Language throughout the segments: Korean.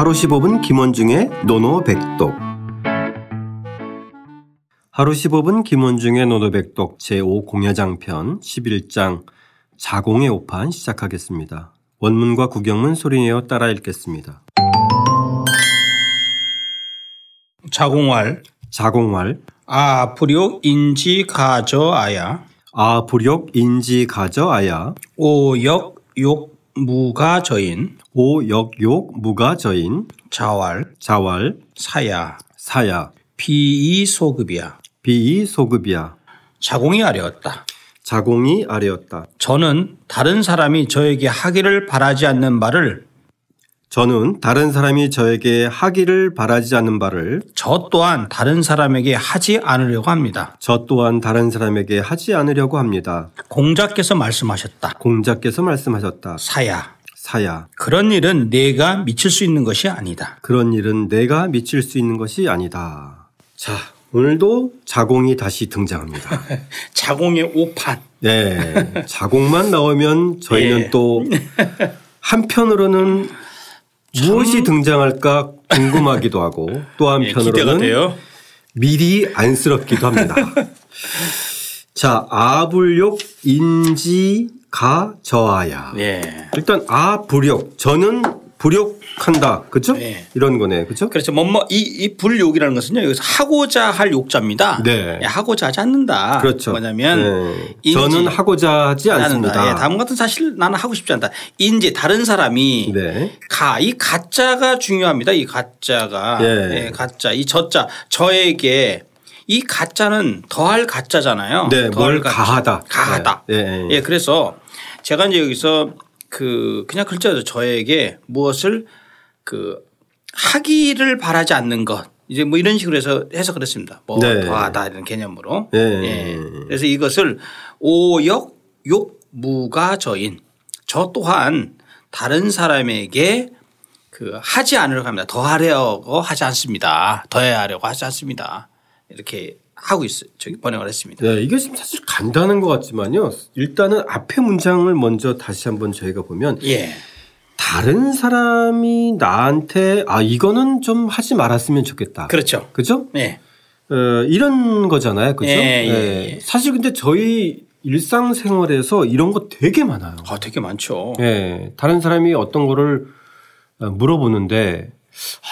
하루 15분 김원중의 노노백독. 하루 15분 김원중의 노노백독 제5공야장편 11장 자공의 오판 시작하겠습니다. 원문과 구경문 소리내어 따라 읽겠습니다. 자공활. 자공활. 아불욕 인지 가저아야. 아불욕 인지 가저아야. 오역 욕 무가저인 오역욕 무가저인 자활 자왈 사야 사야 비이소급이야 비이소급이야 자공이 아뢰었다. 자공이 아래였다. 저는 다른 사람이 저에게 하기를 바라지 않는 말을 저는 다른 사람이 저에게 하기를 바라지 않는 바를 저 또한 다른 사람에게 하지 않으려고 합니다. 저 또한 다른 사람에게 하지 않으려고 합니다. 공자께서 말씀하셨다. 공자께서 말씀하셨다. 사야 사야. 그런 일은 내가 미칠 수 있는 것이 아니다. 그런 일은 내가 미칠 수 있는 것이 아니다. 자, 오늘도 자공이 다시 등장합니다. 자공의 오판. 네. 자공만 나오면 저희는 예. 또 한편으로는 무엇이 등장할까 궁금하기도 하고 또 예, 한편으로는 돼요. 미리 안쓰럽기도 합니다. 자, 아불욕 인지 가 저하야. 예. 일단 아불욕 저는 불욕한다. 그렇죠? 네. 이런 거네. 그렇죠? 그렇죠. 뭐뭐 이, 이 불욕이라는 것은요. 여기서 하고자 할 욕자입니다. 네. 예, 하고자 하지 않는다. 그렇죠. 뭐냐면 네. 저는 하고자 하지 않습니다. 예, 다음 같은 사실 나는 하고 싶지 않다. 인지 다른 사람이 네. 가, 이 가짜가 중요합니다. 이 가짜가. 예. 예, 가짜. 이 저자. 저에게 이 가짜는 더할 가짜잖아요. 네, 더할 뭘 가짜. 가하다. 가하다. 네, 네. 예, 그래서 제가 이제 여기서 그 그냥 글자로 저에게 무엇을 그 하기를 바라지 않는 것. 이제 뭐 이런 식으로 해서 해서 그랬습니다. 뭐 네. 더하다 이런 개념으로. 네. 예. 그래서 이것을 오역 욕 무가 저인 저 또한 다른 사람에게 그 하지 않으려고 합니다. 더하려고 하지 않습니다. 더해야 하려고 하지 않습니다. 이렇게 하고 있어요. 저기 번역을 했습니다. 네, 이게 지금 사실 간단한 것 같지만요. 일단은 앞에 문장을 먼저 다시 한번 저희가 보면 예. 다른 사람이 나한테 아 이거는 좀 하지 말았으면 좋겠다. 그렇죠. 그죠? 예. 어, 이런 거잖아요. 그죠? 예, 예, 예. 사실 근데 저희 일상생활에서 이런 거 되게 많아요. 아, 되게 많죠. 예. 다른 사람이 어떤 거를 어, 물어보는데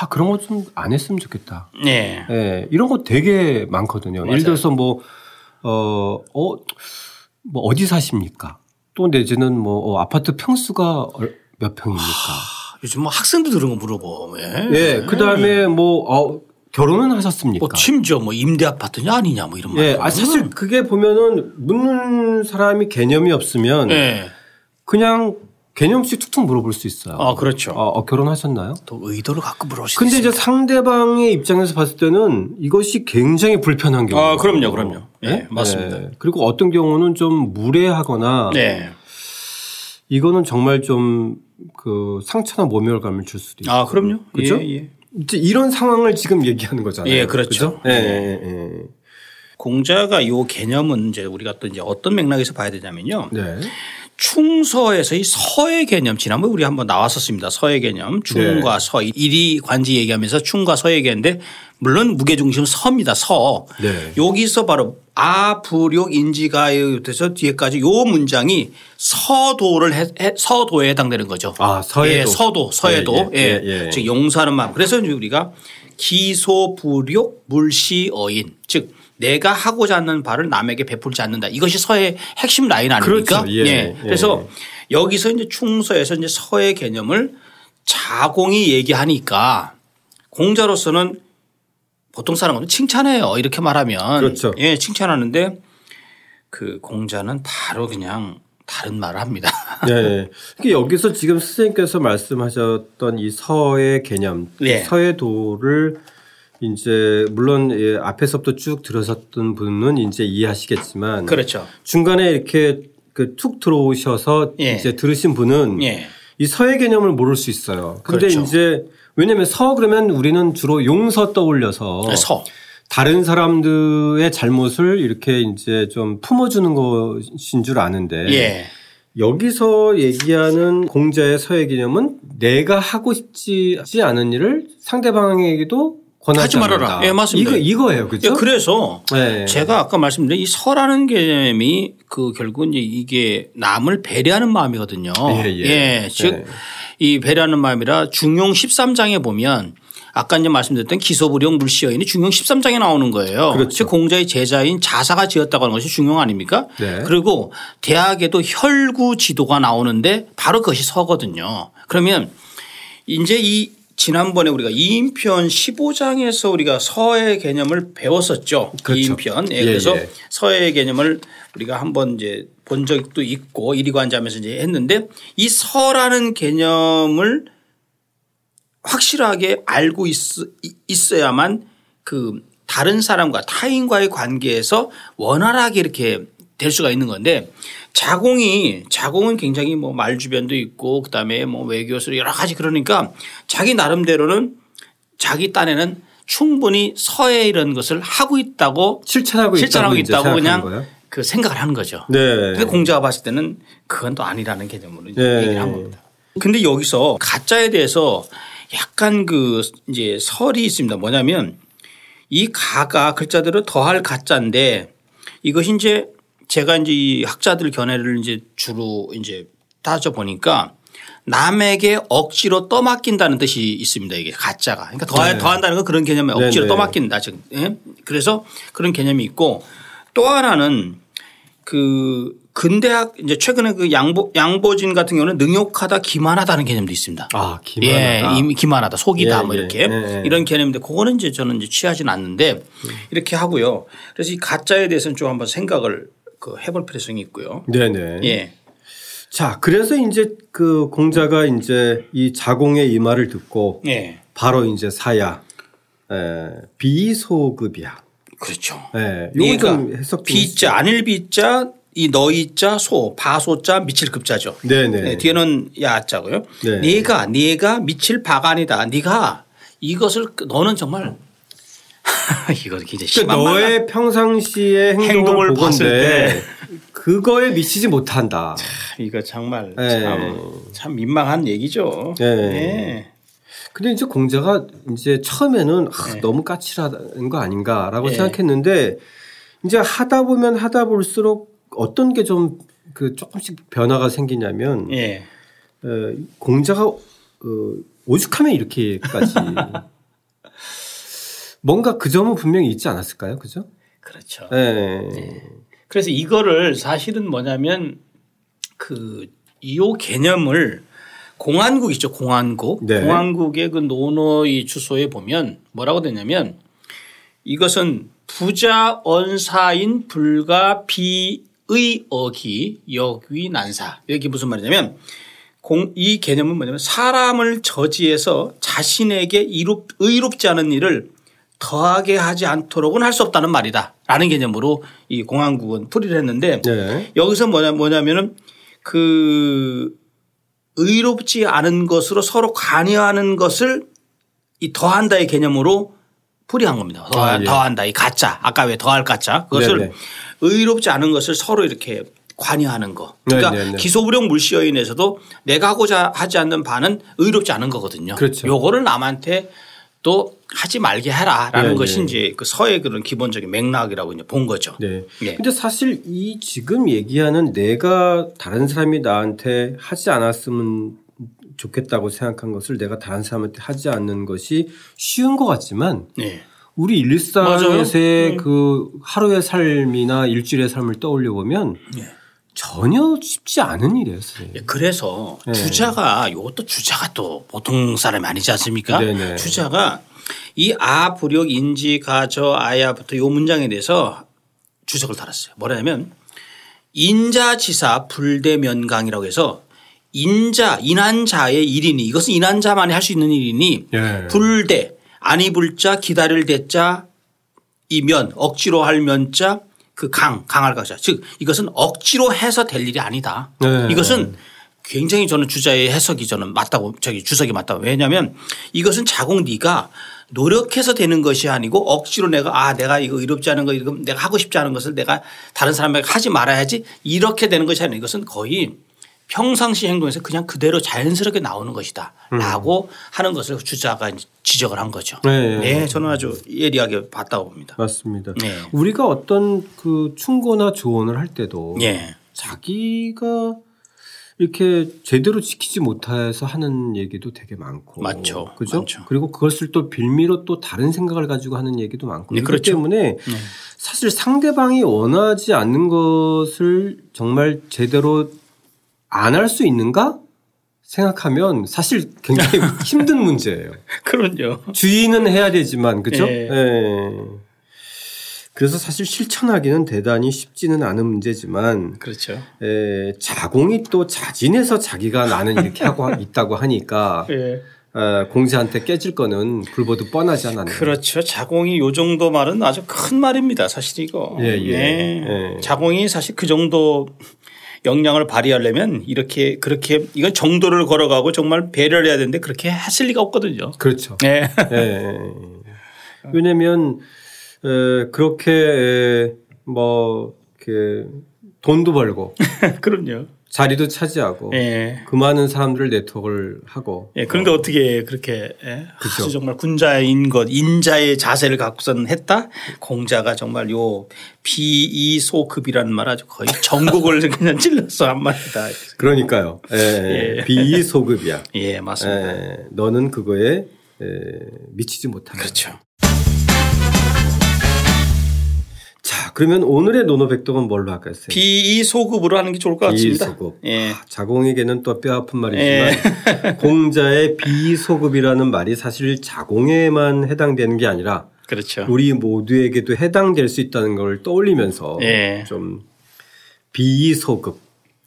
아, 그런 거 좀 안 했으면 좋겠다. 예. 예. 이런 거 되게 많거든요. 맞아요. 예를 들어서 뭐, 어, 어, 뭐 어디 사십니까? 또 내지는 뭐 어, 아파트 평수가 얼- 몇 평입니까? 요즘 뭐 학생도 그런 거 물어보. 예. 예. 그 다음에 뭐, 어, 결혼은 하셨습니까? 뭐 심지어 뭐 임대 아파트냐 아니냐 뭐 이런 말. 예. 아, 사실 그게 보면은 묻는 사람이 개념이 없으면 예. 그냥 개념 없이 툭툭 물어볼 수 있어요. 아, 그렇죠. 어, 어, 결혼하셨나요? 또 의도를 갖고 물어보시 근데 이제 상대방의 입장에서 봤을 때는 이것이 굉장히 불편한 경우. 아, 그럼요, 그럼요. 예, 맞습니다. 그리고 어떤 경우는 좀 무례하거나 네. 이거는 정말 좀 그 상처나 모멸감을 줄 수도 있고. 아, 그럼요. 그죠? 예, 예. 이제 이런 상황을 지금 얘기하는 거잖아요. 예, 그렇죠. 그죠? 예, 예, 예. 공자가 요 개념은 이제 우리가 또 이제 어떤 맥락에서 봐야 되냐면요. 네. 충서에서 이 서의 개념 지난번에 우리 한번 나왔었습니다. 서의 개념 충과 네. 서 일이 관지 얘기하면서 충과 서 얘기했는데 물론 무게중심은 서입니다. 서 네. 여기서 바로 아 불욕 인지가에 대해서 뒤에까지 요 문장이 서도를 해, 해- 서도에 해당되는 거죠. 아, 서해도. 예, 서도 서해도 예, 예, 예, 예, 예. 즉 용서하는 마음. 그래서 이제 우리가 기소 불욕 물시 어인 즉 내가 하고자 하는 바를 남에게 베풀지 않는다. 이것이 서의 핵심 라인 아닙니까? 그렇죠. 예, 예. 그래서 여기서 이제 충서에서 이제 서의 개념을 자공이 얘기하니까 공자로서는 보통 사람은 칭찬해요. 이렇게 말하면 그렇죠. 예, 칭찬하는데 그 공자는 바로 그냥 다른 말을 합니다. 네. 그게 여기서 지금 선생님께서 말씀하셨던 이 서의 개념, 이 예. 서의 도를 이제 물론 예, 앞에서부터 쭉 들으셨던 분은 이제 이해하시겠지만 그렇죠. 중간에 이렇게 그 툭 들어오셔서 예. 이제 들으신 분은 예. 이 서의 개념을 모를 수 있어요. 근데 그렇죠. 이제 왜냐하면 서 그러면 우리는 주로 용서 떠올려서 서. 다른 사람들의 잘못을 이렇게 이제 좀 품어주는 것인 줄 아는데 예. 여기서 얘기하는 공자의 서해 개념은 내가 하고 싶지 않은 일을 상대방에게도 권 하지 말아라. 예, 맞습니다. 이거 이거예요, 그죠? 예, 그래서 네. 제가 아까 말씀드린 이 서라는 개념이 그 결국 이제 이게 남을 배려하는 마음이거든요. 예, 예. 즉, 네. 이 배려하는 마음이라 중용 13장에 보면 아까 이제 말씀드렸던 기소부령 물시여인이 중용 13장에 나오는 거예요. 그렇죠. 즉 공자의 제자인 자사가 지었다고 하는 것이 중용 아닙니까? 네. 그리고 대학에도 혈구 지도가 나오는데 바로 그것이 서거든요. 그러면 이제 이 지난번에 우리가 이인편 15장에서 우리가 서의 개념을 배웠었죠. 그렇죠. 이인편. 예, 예, 그래서 예. 서의 개념을 우리가 한번 이제 본 적도 있고 이리관자하면서 이제 했는데 이 서라는 개념을 확실하게 알고 있, 있어야만 그 다른 사람과 타인과의 관계에서 원활하게 이렇게 될 수가 있는 건데 자공이 자공은 굉장히 뭐 말 주변도 있고 그다음에 뭐 외교술 여러 가지 그러니까 자기 나름대로는 자기 딴에는 충분히 서해 이런 것을 하고 있다고 실천하고 실천하고 있다고 있다고 그냥 거예요? 그 생각을 하는 거죠. 네. 근데 공자가 봤을 때는 그건 또 아니라는 개념으로 네. 얘기를 한 겁니다. 근데 여기서 가짜에 대해서 약간 그 이제 설이 있습니다. 뭐냐면 이 가가 글자대로 더할 가짜인데 이것이 이제 제가 이제 이 학자들 견해를 이제 주로 이제 따져 보니까 남에게 억지로 떠맡긴다는 뜻이 있습니다. 이게 가짜가. 그러니까 더, 네. 더한다는 건 그런 개념에 네, 억지로 네. 떠맡긴다. 즉, 예? 그래서 그런 개념이 있고 또 하나는 그 근대학 이제 최근에 그 양보 양보진 같은 경우는 능욕하다 기만하다는 개념도 있습니다. 아, 예, 기만하다. 이미 기만하다, 속이다 예, 뭐 예. 이렇게 예, 예. 이런 개념인데 그거는 이제 저는 이제 취하지는 않는데 이렇게 하고요. 그래서 이 가짜에 대해서는 좀 한번 생각을 그 해볼 필요성이 있고요. 네네. 예. 자, 그래서 이제 그 공자가 이제 이 자공의 이 말을 듣고 예. 바로 이제 사야, 에, 비소급이야. 그렇죠. 예, 요거 좀 해석 좀 비자 안일 비자 이 너희자 소 바소자 미칠 급자죠. 네네. 네, 뒤에는 야자고요. 네. 네가 네가 미칠 바가 아니다. 네가 이것을 너는 정말 이거 굉장히 그러니까 심한 말 너의 평상시의 행동을, 행동을 봤을 그거에 미치지 못한다. 이거 정말 네. 참, 참 민망한 얘기죠. 네. 네. 근데 이제 공자가 이제 처음에는 아, 너무 까칠한 거 아닌가라고 네. 생각했는데 이제 하다 보면 하다 볼수록 어떤 게 좀 그 조금씩 변화가 생기냐면 예. 에, 공자가 어, 오죽하면 이렇게까지 뭔가 그 점은 분명히 있지 않았을까요? 그죠? 그렇죠. 예. 그래서 이거를 사실은 뭐냐면 그 이호 개념을 공안국 있죠. 공안국. 네. 공안국의 그 논어의 주소에 보면 뭐라고 되냐면 이것은 부자 언사인 불가 비의 어기 역위 난사. 이게 무슨 말이냐면 공, 이 개념은 뭐냐면 사람을 저지해서 자신에게 이롭, 의롭지 않은 일을 더하게 하지 않도록은 할 수 없다는 말이다. 라는 개념으로 이 공안국은 풀이를 했는데 네. 여기서 뭐냐, 뭐냐면은 그 의롭지 않은 것으로 서로 관여하는 것을 이 더한다의 개념으로 풀이한 겁니다. 더, 아, 예. 더한다. 이 가짜. 아까 왜 더할 가짜. 그것을 네네. 의롭지 않은 것을 서로 이렇게 관여하는 거. 그러니까 네네네. 기소부령 물시여인에서도 내가 하고자 하지 않는 바는 의롭지 않은 거거든요. 그렇죠. 요거를 남한테 또 하지 말게 해라라는 네, 것이 네. 이제 그 서의 그런 기본적인 맥락이라고 이제 본 거죠. 네. 예. 근데 사실 이 지금 얘기하는 내가 다른 사람이 나한테 하지 않았으면 좋겠다고 생각한 것을 내가 다른 사람한테 하지 않는 것이 쉬운 것 같지만 네. 우리. 일일사에서의 네. 그 하루의 삶이나 일주일의 삶을 떠올려 보면 네. 전혀 쉽지 않은 일이에요. 선생님. 예, 그래서 네. 주자가 이것도 주자가 또 보통 사람이 아니지 않습니까? 네네. 주자가 이 아, 부력, 인지, 가, 저, 아야부터 요 문장에 대해서 주석을 달았어요. 뭐냐면 인자지사 불대면강이라고 해서 인자, 인한자의 일이니 이것은 인한자만이 할 수 있는 일이니 예. 불대, 아니 불자, 기다릴 대자 이 면, 억지로 할 면자 그 강, 강할 가자. 즉 이것은 억지로 해서 될 일이 아니다. 네. 이것은 굉장히 저는 주자의 해석이 저는 맞다고 저기 주석이 맞다고 왜냐하면 이것은 자공 네가 노력해서 되는 것이 아니고 억지로 내가 아 내가 이거 의롭지 않은 거 이거 내가 하고 싶지 않은 것을 내가 다른 사람에게 하지 말아야지 이렇게 되는 것이 아니라 이것은 거의 평상시 행동에서 그냥 그대로 자연스럽게 나오는 것이다 라고 하는 것을 주자가 지적을 한 거죠. 네. 네. 저는 아주 예리하게 봤다고 봅니다. 맞습니다. 네. 우리가 어떤 그 충고나 조언을 할 때도 예. 자기가 이렇게 제대로 지키지 못해서 하는 얘기도 되게 많고 맞죠. 그죠? 많죠. 그리고 그것을 또 빌미로 또 다른 생각을 가지고 하는 얘기도 많고 네, 그렇기 그렇죠. 때문에 사실 상대방이 원하지 않는 것을 정말 제대로 안 할 수 있는가 생각하면 사실 굉장히 힘든 문제예요. 그럼요. 주의는 해야 되지만 그죠? 예. 예. 그래서 사실 실천하기는 대단히 쉽지는 않은 문제지만 그렇죠. 에, 자공이 또 자진해서 자기가 나는 이렇게 하고 하- 있다고 하니까 예. 어, 공자한테 깨질 거는 불보듯 뻔하지 않았나. 그렇죠. 자공이 요 정도 말은 아주 큰 말입니다. 사실 이거. 예, 예. 네. 예. 자공이 사실 그 정도 역량을 발휘하려면 이렇게 그렇게 이건 정도를 걸어가고 정말 배려를 해야 되는데 그렇게 했을 리가 없거든요. 그렇죠. 네. 예. 왜냐면 에, 그렇게 에, 뭐 이렇게 돈도 벌고 그럼요. 자리도 차지하고 예. 그 많은 사람들을 네트워크를 하고 예, 그런데 어. 떻게 그렇게 예? 그죠. 아주 정말 군자인 것, 인자의 자세를 갖고선 했다? 공자가 정말 요 비이소급이라는 말 아주 거의 전국을 그냥 한 말이다. 그러니까요. 예. 예. 비소급이야. 예, 맞습니다. 예. 너는 그거에 에, 미치지 못한다. 그렇죠. 그러면 오늘의 노노백독은 뭘로 할까요? 선생님? 비이소급으로 하는 게 좋을 것 같습니다. 비소급. 예. 아, 자공에게는 또 뼈 아픈 말이지만 공자의 비소급이라는 말이 사실 자공에만 해당되는 게 아니라 그렇죠. 우리 모두에게도 해당될 수 있다는 걸 떠올리면서 예. 좀 비소급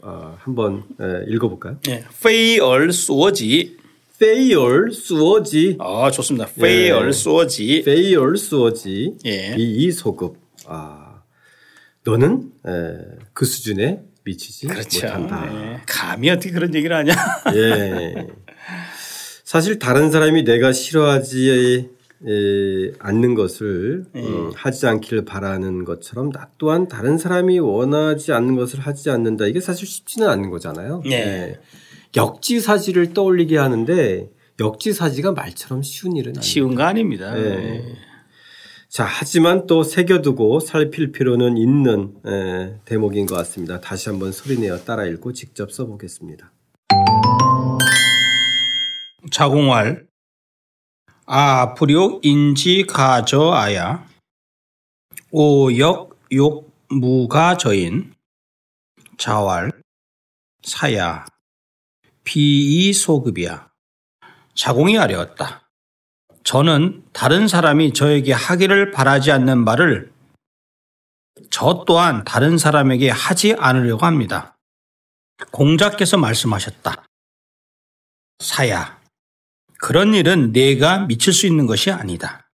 어, 한번 에, 읽어볼까요? 예. 非尔所及. 非尔所及 아, 좋습니다. 非尔 예. 所及. 非尔所及 예. 비이소급 아 너는 에, 그 수준에 미치지 그렇죠. 못한다. 예. 감히 어떻게 그런 얘기를 하냐. 예. 사실 다른 사람이 내가 싫어하지 에, 않는 것을 예. 음, 하지 않기를 바라는 것처럼 나 또한 다른 사람이 원하지 않는 것을 하지 않는다. 이게 사실 쉽지는 않는 거잖아요. 예. 역지사지를 떠올리게 하는데 역지사지가 말처럼 쉬운 일은 아니에요. 쉬운 거 아닙니다. 예. 자, 하지만 또 새겨두고 살필 필요는 있는 에, 대목인 것 같습니다. 다시 한번 소리내어 따라 읽고 직접 써보겠습니다. 자공활 아프력 인지 가저 아야 오역 욕 무가 저인 자활 사야 비이 소급이야 자공이 아뢰었다. 저는 다른 사람이 저에게 하기를 바라지 않는 말을 저 또한 다른 사람에게 하지 않으려고 합니다. 공자께서 말씀하셨다. 사야, 그런 일은 내가 미칠 수 있는 것이 아니다.